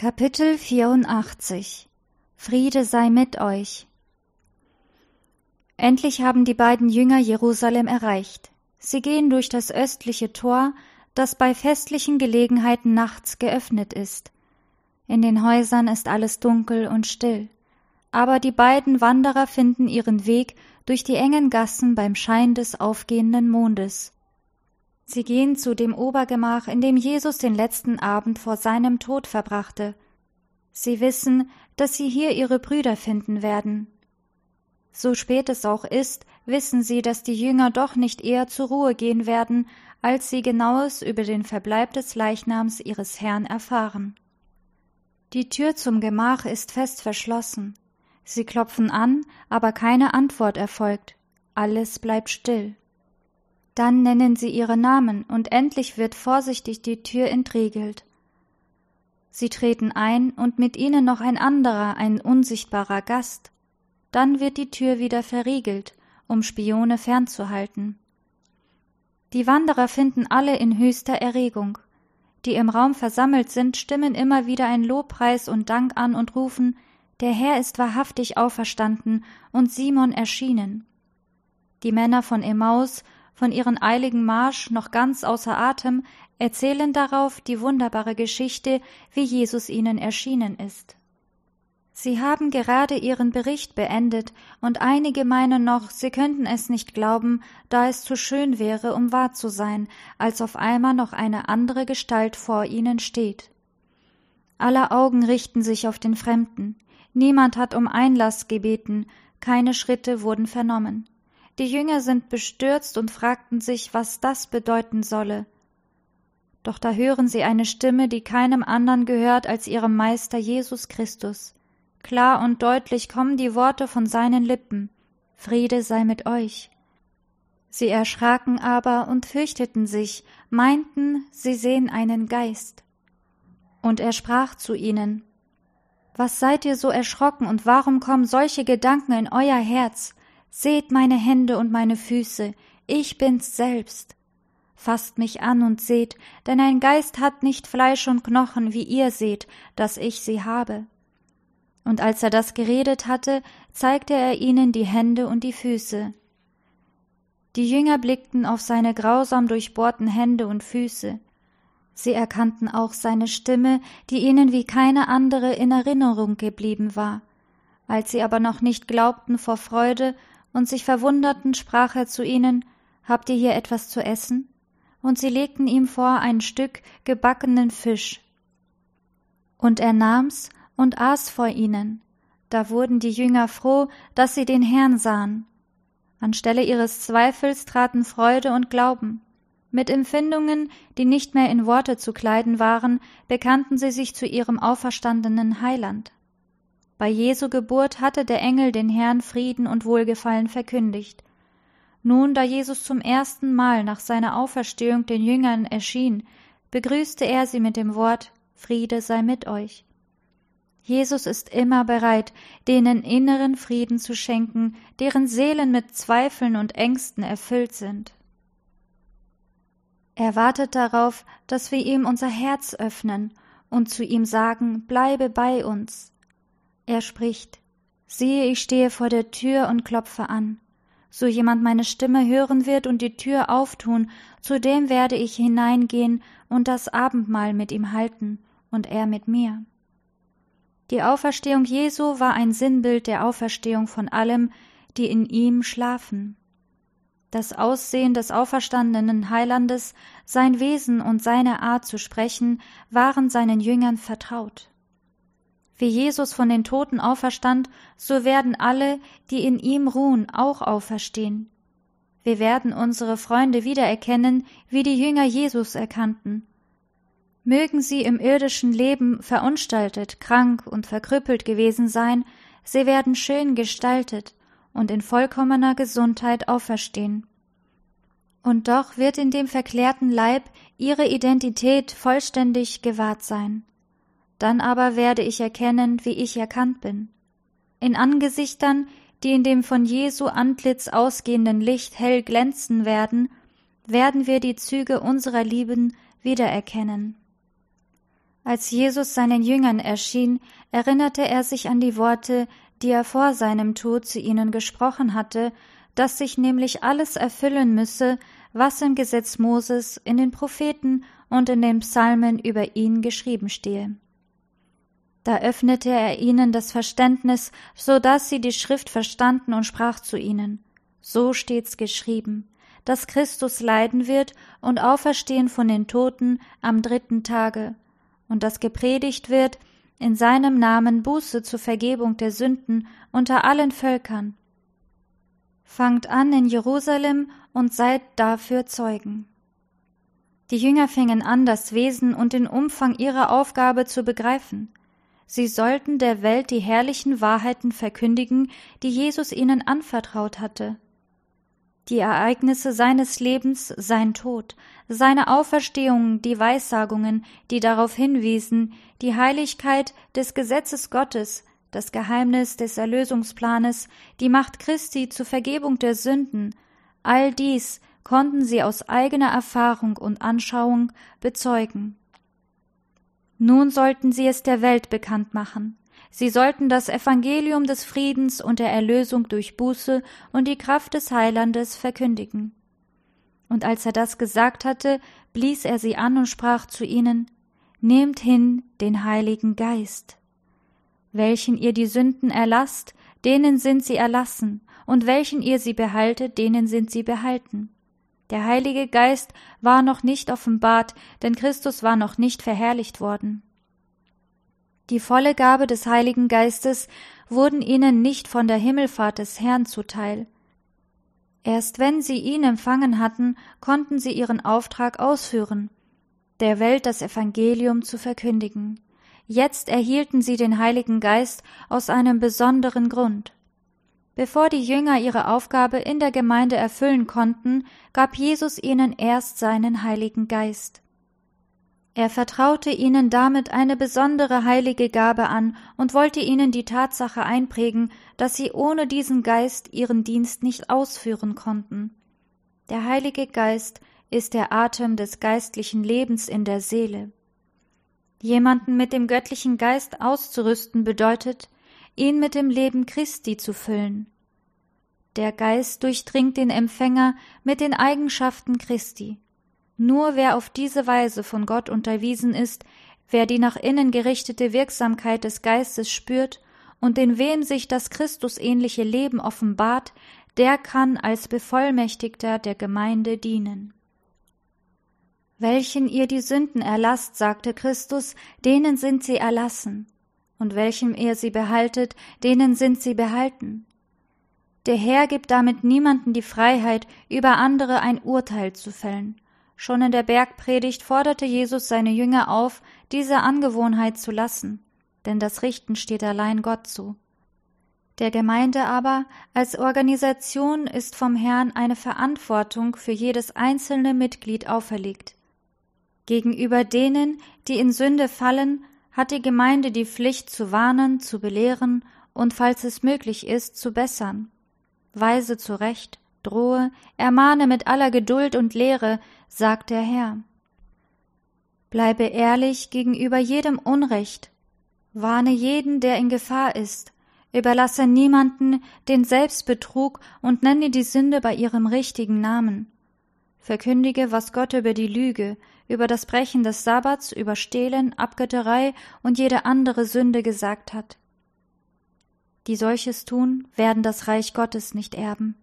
Kapitel 84 Friede sei mit euch. Endlich haben die beiden Jünger Jerusalem erreicht. Sie gehen durch das östliche Tor, das bei festlichen Gelegenheiten nachts geöffnet ist. In den Häusern ist alles dunkel und still. Aber die beiden Wanderer finden ihren Weg durch die engen Gassen beim Schein des aufgehenden Mondes. Sie gehen zu dem Obergemach, in dem Jesus den letzten Abend vor seinem Tod verbrachte. Sie wissen, dass sie hier ihre Brüder finden werden. So spät es auch ist, wissen sie, dass die Jünger doch nicht eher zur Ruhe gehen werden, als sie genaues über den Verbleib des Leichnams ihres Herrn erfahren. Die Tür zum Gemach ist fest verschlossen. Sie klopfen an, aber keine Antwort erfolgt. Alles bleibt still. Dann nennen sie ihre Namen, und endlich wird vorsichtig die Tür entriegelt. Sie treten ein, und mit ihnen noch ein anderer, ein unsichtbarer Gast. Dann wird die Tür wieder verriegelt, um Spione fernzuhalten. Die Wanderer finden alle in höchster Erregung. Die im Raum versammelt sind, stimmen immer wieder ein Lobpreis und Dank an und rufen Der Herr ist wahrhaftig auferstanden und Simon erschienen. Die Männer von Emmaus von ihrem eiligen Marsch noch ganz außer Atem, erzählen darauf die wunderbare Geschichte, wie Jesus ihnen erschienen ist. Sie haben gerade ihren Bericht beendet, und einige meinen noch, sie könnten es nicht glauben, da es zu schön wäre, um wahr zu sein, als auf einmal noch eine andere Gestalt vor ihnen steht. Aller Augen richten sich auf den Fremden. Niemand hat um Einlass gebeten, keine Schritte wurden vernommen. Die Jünger sind bestürzt und fragten sich, was das bedeuten solle. Doch da hören sie eine Stimme, die keinem anderen gehört als ihrem Meister Jesus Christus. Klar und deutlich kommen die Worte von seinen Lippen. Friede sei mit euch. Sie erschraken aber und fürchteten sich, meinten, sie sehen einen Geist. Und er sprach zu ihnen, Was seid ihr so erschrocken und warum kommen solche Gedanken in euer Herz? Seht meine Hände und meine Füße, ich bin's selbst. Fasst mich an und seht, denn ein Geist hat nicht Fleisch und Knochen, wie ihr seht, dass ich sie habe. Und als er das geredet hatte, zeigte er ihnen die Hände und die Füße. Die Jünger blickten auf seine grausam durchbohrten Hände und Füße. Sie erkannten auch seine Stimme, die ihnen wie keine andere in Erinnerung geblieben war. Als sie aber noch nicht glaubten vor Freude und sich verwunderten, sprach er zu ihnen Habt ihr hier etwas zu essen? Und sie legten ihm vor ein Stück gebackenen Fisch. Und er nahm's und aß vor ihnen. Da wurden die Jünger froh, dass sie den Herrn sahen. Anstelle ihres Zweifels traten Freude und Glauben. Mit Empfindungen, die nicht mehr in Worte zu kleiden waren, bekannten sie sich zu ihrem auferstandenen Heiland. Bei Jesu Geburt hatte der Engel den Herrn Frieden und Wohlgefallen verkündigt. Nun, da Jesus zum ersten Mal nach seiner Auferstehung den Jüngern erschien, begrüßte er sie mit dem Wort Friede sei mit euch. Jesus ist immer bereit, denen inneren Frieden zu schenken, deren Seelen mit Zweifeln und Ängsten erfüllt sind. Er wartet darauf, dass wir ihm unser Herz öffnen und zu ihm sagen, bleibe bei uns. Er spricht Siehe, ich stehe vor der Tür und klopfe an. So jemand meine Stimme hören wird und die Tür auftun, zu dem werde ich hineingehen und das Abendmahl mit ihm halten und er mit mir. Die Auferstehung Jesu war ein Sinnbild der Auferstehung von allem, die in ihm schlafen. Das Aussehen des auferstandenen Heilandes, sein Wesen und seine Art zu sprechen, waren seinen Jüngern vertraut. Wie Jesus von den Toten auferstand, so werden alle, die in ihm ruhen, auch auferstehen. Wir werden unsere Freunde wiedererkennen, wie die Jünger Jesus erkannten. Mögen sie im irdischen Leben verunstaltet, krank und verkrüppelt gewesen sein, sie werden schön gestaltet und in vollkommener Gesundheit auferstehen. Und doch wird in dem verklärten Leib ihre Identität vollständig gewahrt sein dann aber werde ich erkennen, wie ich erkannt bin. In Angesichtern, die in dem von Jesu Antlitz ausgehenden Licht hell glänzen werden, werden wir die Züge unserer Lieben wiedererkennen. Als Jesus seinen Jüngern erschien, erinnerte er sich an die Worte, die er vor seinem Tod zu ihnen gesprochen hatte, dass sich nämlich alles erfüllen müsse, was im Gesetz Moses, in den Propheten und in den Psalmen über ihn geschrieben stehe. Da öffnete er ihnen das Verständnis, so dass sie die Schrift verstanden und sprach zu ihnen. So steht's geschrieben, dass Christus leiden wird und auferstehen von den Toten am dritten Tage, und dass gepredigt wird, in seinem Namen Buße zur Vergebung der Sünden unter allen Völkern. Fangt an in Jerusalem und seid dafür Zeugen. Die Jünger fingen an, das Wesen und den Umfang ihrer Aufgabe zu begreifen. Sie sollten der Welt die herrlichen Wahrheiten verkündigen, die Jesus ihnen anvertraut hatte. Die Ereignisse seines Lebens, sein Tod, seine Auferstehung, die Weissagungen, die darauf hinwiesen, die Heiligkeit des Gesetzes Gottes, das Geheimnis des Erlösungsplanes, die Macht Christi zur Vergebung der Sünden, all dies konnten sie aus eigener Erfahrung und Anschauung bezeugen. Nun sollten sie es der Welt bekannt machen. Sie sollten das Evangelium des Friedens und der Erlösung durch Buße und die Kraft des Heilandes verkündigen. Und als er das gesagt hatte, blies er sie an und sprach zu ihnen Nehmt hin den Heiligen Geist. Welchen ihr die Sünden erlasst, denen sind sie erlassen, und welchen ihr sie behaltet, denen sind sie behalten. Der Heilige Geist war noch nicht offenbart, denn Christus war noch nicht verherrlicht worden. Die volle Gabe des Heiligen Geistes wurden ihnen nicht von der Himmelfahrt des Herrn zuteil. Erst wenn sie ihn empfangen hatten, konnten sie ihren Auftrag ausführen, der Welt das Evangelium zu verkündigen. Jetzt erhielten sie den Heiligen Geist aus einem besonderen Grund. Bevor die Jünger ihre Aufgabe in der Gemeinde erfüllen konnten, gab Jesus ihnen erst seinen Heiligen Geist. Er vertraute ihnen damit eine besondere heilige Gabe an und wollte ihnen die Tatsache einprägen, dass sie ohne diesen Geist ihren Dienst nicht ausführen konnten. Der Heilige Geist ist der Atem des geistlichen Lebens in der Seele. Jemanden mit dem göttlichen Geist auszurüsten bedeutet, ihn mit dem Leben Christi zu füllen. Der Geist durchdringt den Empfänger mit den Eigenschaften Christi. Nur wer auf diese Weise von Gott unterwiesen ist, wer die nach innen gerichtete Wirksamkeit des Geistes spürt und in wem sich das Christusähnliche Leben offenbart, der kann als Bevollmächtigter der Gemeinde dienen. Welchen ihr die Sünden erlasst, sagte Christus, denen sind sie erlassen und welchem ihr sie behaltet, denen sind sie behalten. Der Herr gibt damit niemanden die Freiheit, über andere ein Urteil zu fällen. Schon in der Bergpredigt forderte Jesus seine Jünger auf, diese Angewohnheit zu lassen, denn das Richten steht allein Gott zu. Der Gemeinde aber als Organisation ist vom Herrn eine Verantwortung für jedes einzelne Mitglied auferlegt. Gegenüber denen, die in Sünde fallen, hat die Gemeinde die Pflicht zu warnen, zu belehren und, falls es möglich ist, zu bessern. Weise zurecht, drohe, ermahne mit aller Geduld und Lehre, sagt der Herr. Bleibe ehrlich gegenüber jedem Unrecht, warne jeden, der in Gefahr ist, überlasse niemanden den Selbstbetrug und nenne die Sünde bei ihrem richtigen Namen. Verkündige, was Gott über die Lüge, über das Brechen des Sabbats, über Stehlen, Abgötterei und jede andere Sünde gesagt hat. Die solches tun, werden das Reich Gottes nicht erben.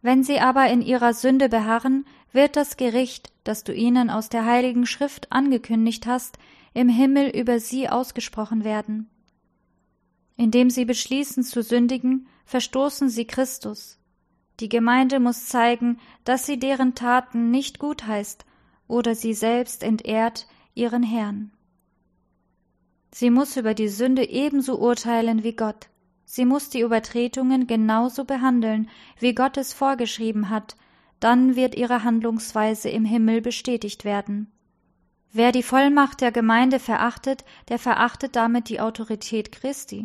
Wenn sie aber in ihrer Sünde beharren, wird das Gericht, das du ihnen aus der heiligen Schrift angekündigt hast, im Himmel über sie ausgesprochen werden. Indem sie beschließen zu sündigen, verstoßen sie Christus. Die Gemeinde muss zeigen, dass sie deren Taten nicht gutheißt oder sie selbst entehrt ihren Herrn. Sie muss über die Sünde ebenso urteilen wie Gott. Sie muss die Übertretungen genauso behandeln, wie Gott es vorgeschrieben hat, dann wird ihre Handlungsweise im Himmel bestätigt werden. Wer die Vollmacht der Gemeinde verachtet, der verachtet damit die Autorität Christi.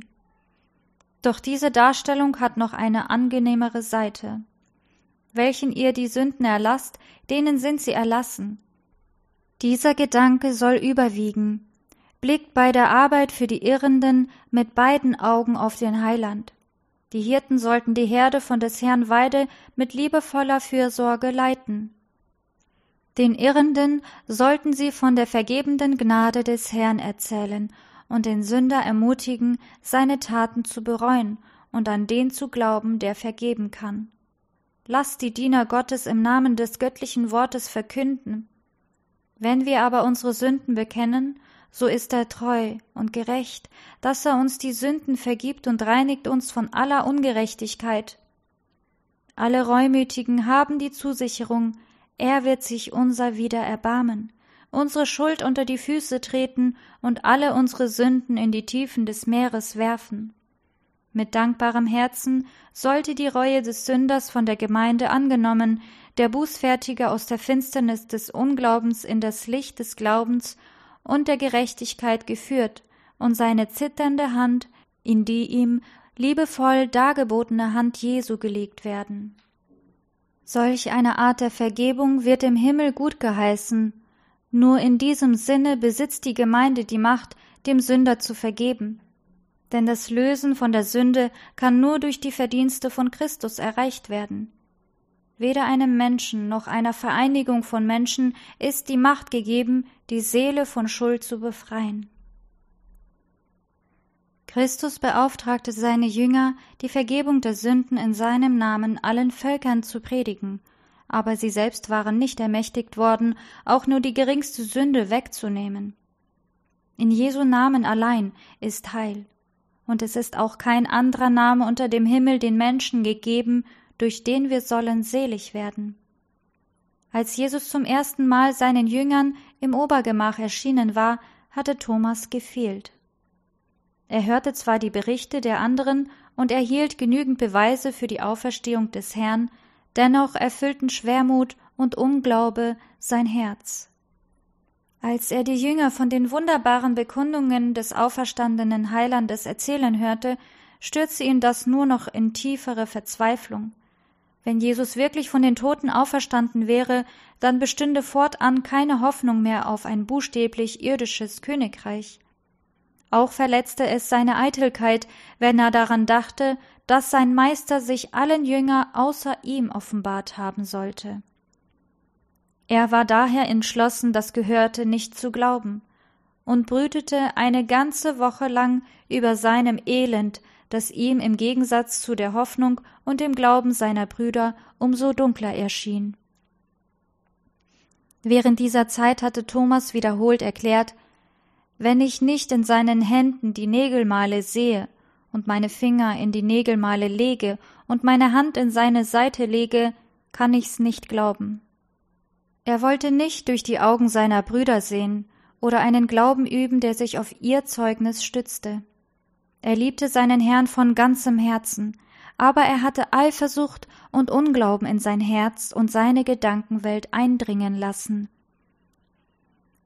Doch diese Darstellung hat noch eine angenehmere Seite. Welchen ihr die Sünden erlasst, denen sind sie erlassen. Dieser Gedanke soll überwiegen. blickt bei der Arbeit für die Irrenden mit beiden Augen auf den Heiland. Die Hirten sollten die Herde von des Herrn Weide mit liebevoller Fürsorge leiten. Den Irrenden sollten sie von der vergebenden Gnade des Herrn erzählen und den Sünder ermutigen, seine Taten zu bereuen und an den zu glauben, der vergeben kann. Lasst die Diener Gottes im Namen des göttlichen Wortes verkünden. Wenn wir aber unsere Sünden bekennen, so ist er treu und gerecht, dass er uns die Sünden vergibt und reinigt uns von aller Ungerechtigkeit. Alle Reumütigen haben die Zusicherung, er wird sich unser wieder erbarmen, unsere Schuld unter die Füße treten und alle unsere Sünden in die Tiefen des Meeres werfen. Mit dankbarem Herzen sollte die Reue des Sünders von der Gemeinde angenommen, der Bußfertige aus der Finsternis des Unglaubens in das Licht des Glaubens und der Gerechtigkeit geführt und seine zitternde Hand in die ihm liebevoll dargebotene Hand Jesu gelegt werden. Solch eine Art der Vergebung wird im Himmel gut geheißen. Nur in diesem Sinne besitzt die Gemeinde die Macht, dem Sünder zu vergeben. Denn das Lösen von der Sünde kann nur durch die Verdienste von Christus erreicht werden. Weder einem Menschen noch einer Vereinigung von Menschen ist die Macht gegeben, die Seele von Schuld zu befreien. Christus beauftragte seine Jünger, die Vergebung der Sünden in seinem Namen allen Völkern zu predigen, aber sie selbst waren nicht ermächtigt worden, auch nur die geringste Sünde wegzunehmen. In Jesu Namen allein ist Heil, und es ist auch kein anderer Name unter dem Himmel den Menschen gegeben, durch den wir sollen selig werden. Als Jesus zum ersten Mal seinen Jüngern im Obergemach erschienen war, hatte Thomas gefehlt. Er hörte zwar die Berichte der anderen und erhielt genügend Beweise für die Auferstehung des Herrn, dennoch erfüllten Schwermut und Unglaube sein Herz. Als er die Jünger von den wunderbaren Bekundungen des auferstandenen Heilandes erzählen hörte, stürzte ihn das nur noch in tiefere Verzweiflung. Wenn Jesus wirklich von den Toten auferstanden wäre, dann bestünde fortan keine Hoffnung mehr auf ein buchstäblich irdisches Königreich. Auch verletzte es seine Eitelkeit, wenn er daran dachte, dass sein Meister sich allen Jünger außer ihm offenbart haben sollte. Er war daher entschlossen, das Gehörte nicht zu glauben, und brütete eine ganze Woche lang über seinem Elend, das ihm im Gegensatz zu der Hoffnung und dem Glauben seiner Brüder umso dunkler erschien. Während dieser Zeit hatte Thomas wiederholt erklärt, wenn ich nicht in seinen Händen die Nägelmale sehe und meine Finger in die Nägelmale lege und meine Hand in seine Seite lege, kann ich's nicht glauben. Er wollte nicht durch die Augen seiner Brüder sehen oder einen Glauben üben, der sich auf ihr Zeugnis stützte. Er liebte seinen Herrn von ganzem Herzen, aber er hatte Eifersucht und Unglauben in sein Herz und seine Gedankenwelt eindringen lassen.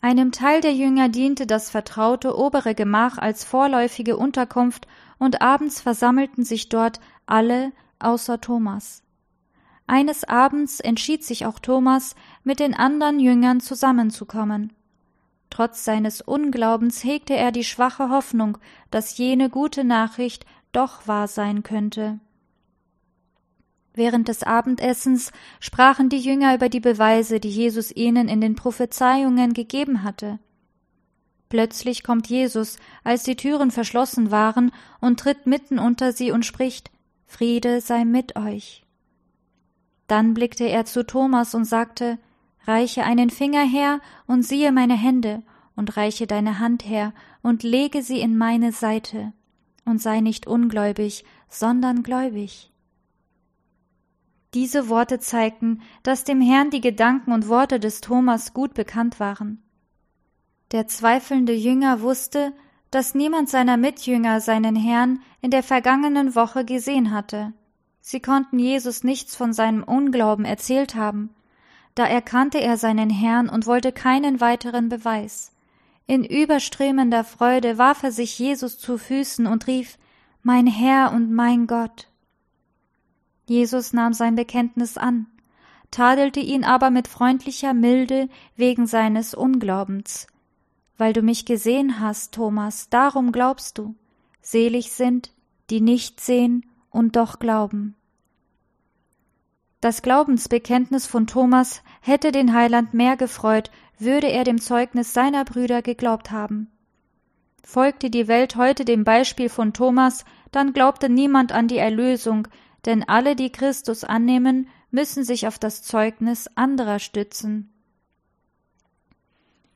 Einem Teil der Jünger diente das vertraute obere Gemach als vorläufige Unterkunft, und abends versammelten sich dort alle außer Thomas. Eines Abends entschied sich auch Thomas, mit den anderen Jüngern zusammenzukommen. Trotz seines Unglaubens hegte er die schwache Hoffnung, dass jene gute Nachricht doch wahr sein könnte. Während des Abendessens sprachen die Jünger über die Beweise, die Jesus ihnen in den Prophezeiungen gegeben hatte. Plötzlich kommt Jesus, als die Türen verschlossen waren, und tritt mitten unter sie und spricht Friede sei mit euch. Dann blickte er zu Thomas und sagte Reiche einen Finger her und siehe meine Hände, und reiche deine Hand her und lege sie in meine Seite, und sei nicht ungläubig, sondern gläubig. Diese Worte zeigten, dass dem Herrn die Gedanken und Worte des Thomas gut bekannt waren. Der zweifelnde Jünger wusste, dass niemand seiner Mitjünger seinen Herrn in der vergangenen Woche gesehen hatte. Sie konnten Jesus nichts von seinem Unglauben erzählt haben, da erkannte er seinen Herrn und wollte keinen weiteren Beweis. In überströmender Freude warf er sich Jesus zu Füßen und rief Mein Herr und mein Gott. Jesus nahm sein Bekenntnis an, tadelte ihn aber mit freundlicher Milde wegen seines Unglaubens. Weil du mich gesehen hast, Thomas, darum glaubst du. Selig sind, die nicht sehen und doch glauben. Das Glaubensbekenntnis von Thomas hätte den Heiland mehr gefreut, würde er dem Zeugnis seiner Brüder geglaubt haben. Folgte die Welt heute dem Beispiel von Thomas, dann glaubte niemand an die Erlösung, denn alle, die Christus annehmen, müssen sich auf das Zeugnis anderer stützen.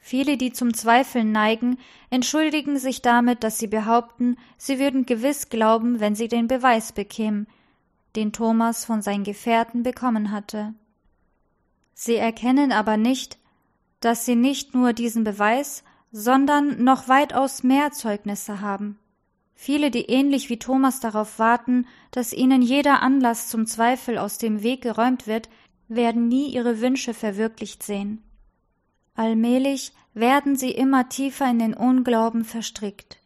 Viele, die zum Zweifeln neigen, entschuldigen sich damit, dass sie behaupten, sie würden gewiss glauben, wenn sie den Beweis bekämen, den Thomas von seinen Gefährten bekommen hatte. Sie erkennen aber nicht, dass sie nicht nur diesen Beweis, sondern noch weitaus mehr Zeugnisse haben. Viele, die ähnlich wie Thomas darauf warten, dass ihnen jeder Anlass zum Zweifel aus dem Weg geräumt wird, werden nie ihre Wünsche verwirklicht sehen. Allmählich werden sie immer tiefer in den Unglauben verstrickt.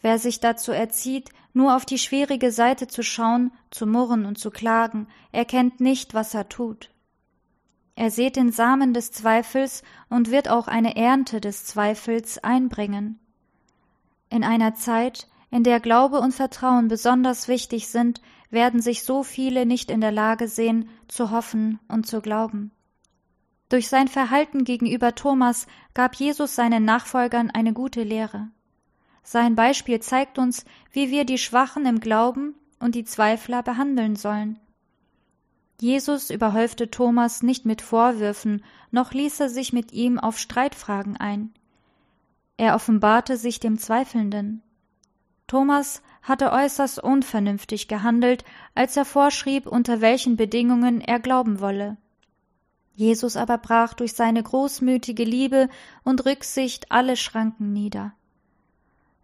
Wer sich dazu erzieht, nur auf die schwierige Seite zu schauen, zu murren und zu klagen, erkennt nicht, was er tut. Er sät den Samen des Zweifels und wird auch eine Ernte des Zweifels einbringen. In einer Zeit, in der Glaube und Vertrauen besonders wichtig sind, werden sich so viele nicht in der Lage sehen, zu hoffen und zu glauben. Durch sein Verhalten gegenüber Thomas gab Jesus seinen Nachfolgern eine gute Lehre. Sein Beispiel zeigt uns, wie wir die Schwachen im Glauben und die Zweifler behandeln sollen. Jesus überhäufte Thomas nicht mit Vorwürfen, noch ließ er sich mit ihm auf Streitfragen ein. Er offenbarte sich dem Zweifelnden. Thomas hatte äußerst unvernünftig gehandelt, als er vorschrieb, unter welchen Bedingungen er glauben wolle. Jesus aber brach durch seine großmütige Liebe und Rücksicht alle Schranken nieder.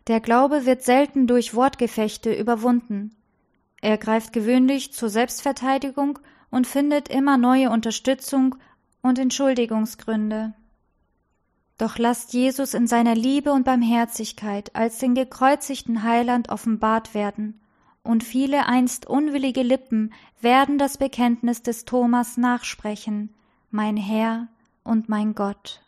Der Glaube wird selten durch Wortgefechte überwunden. Er greift gewöhnlich zur Selbstverteidigung und findet immer neue Unterstützung und Entschuldigungsgründe. Doch lasst Jesus in seiner Liebe und Barmherzigkeit als den gekreuzigten Heiland offenbart werden, und viele einst unwillige Lippen werden das Bekenntnis des Thomas nachsprechen, mein Herr und mein Gott.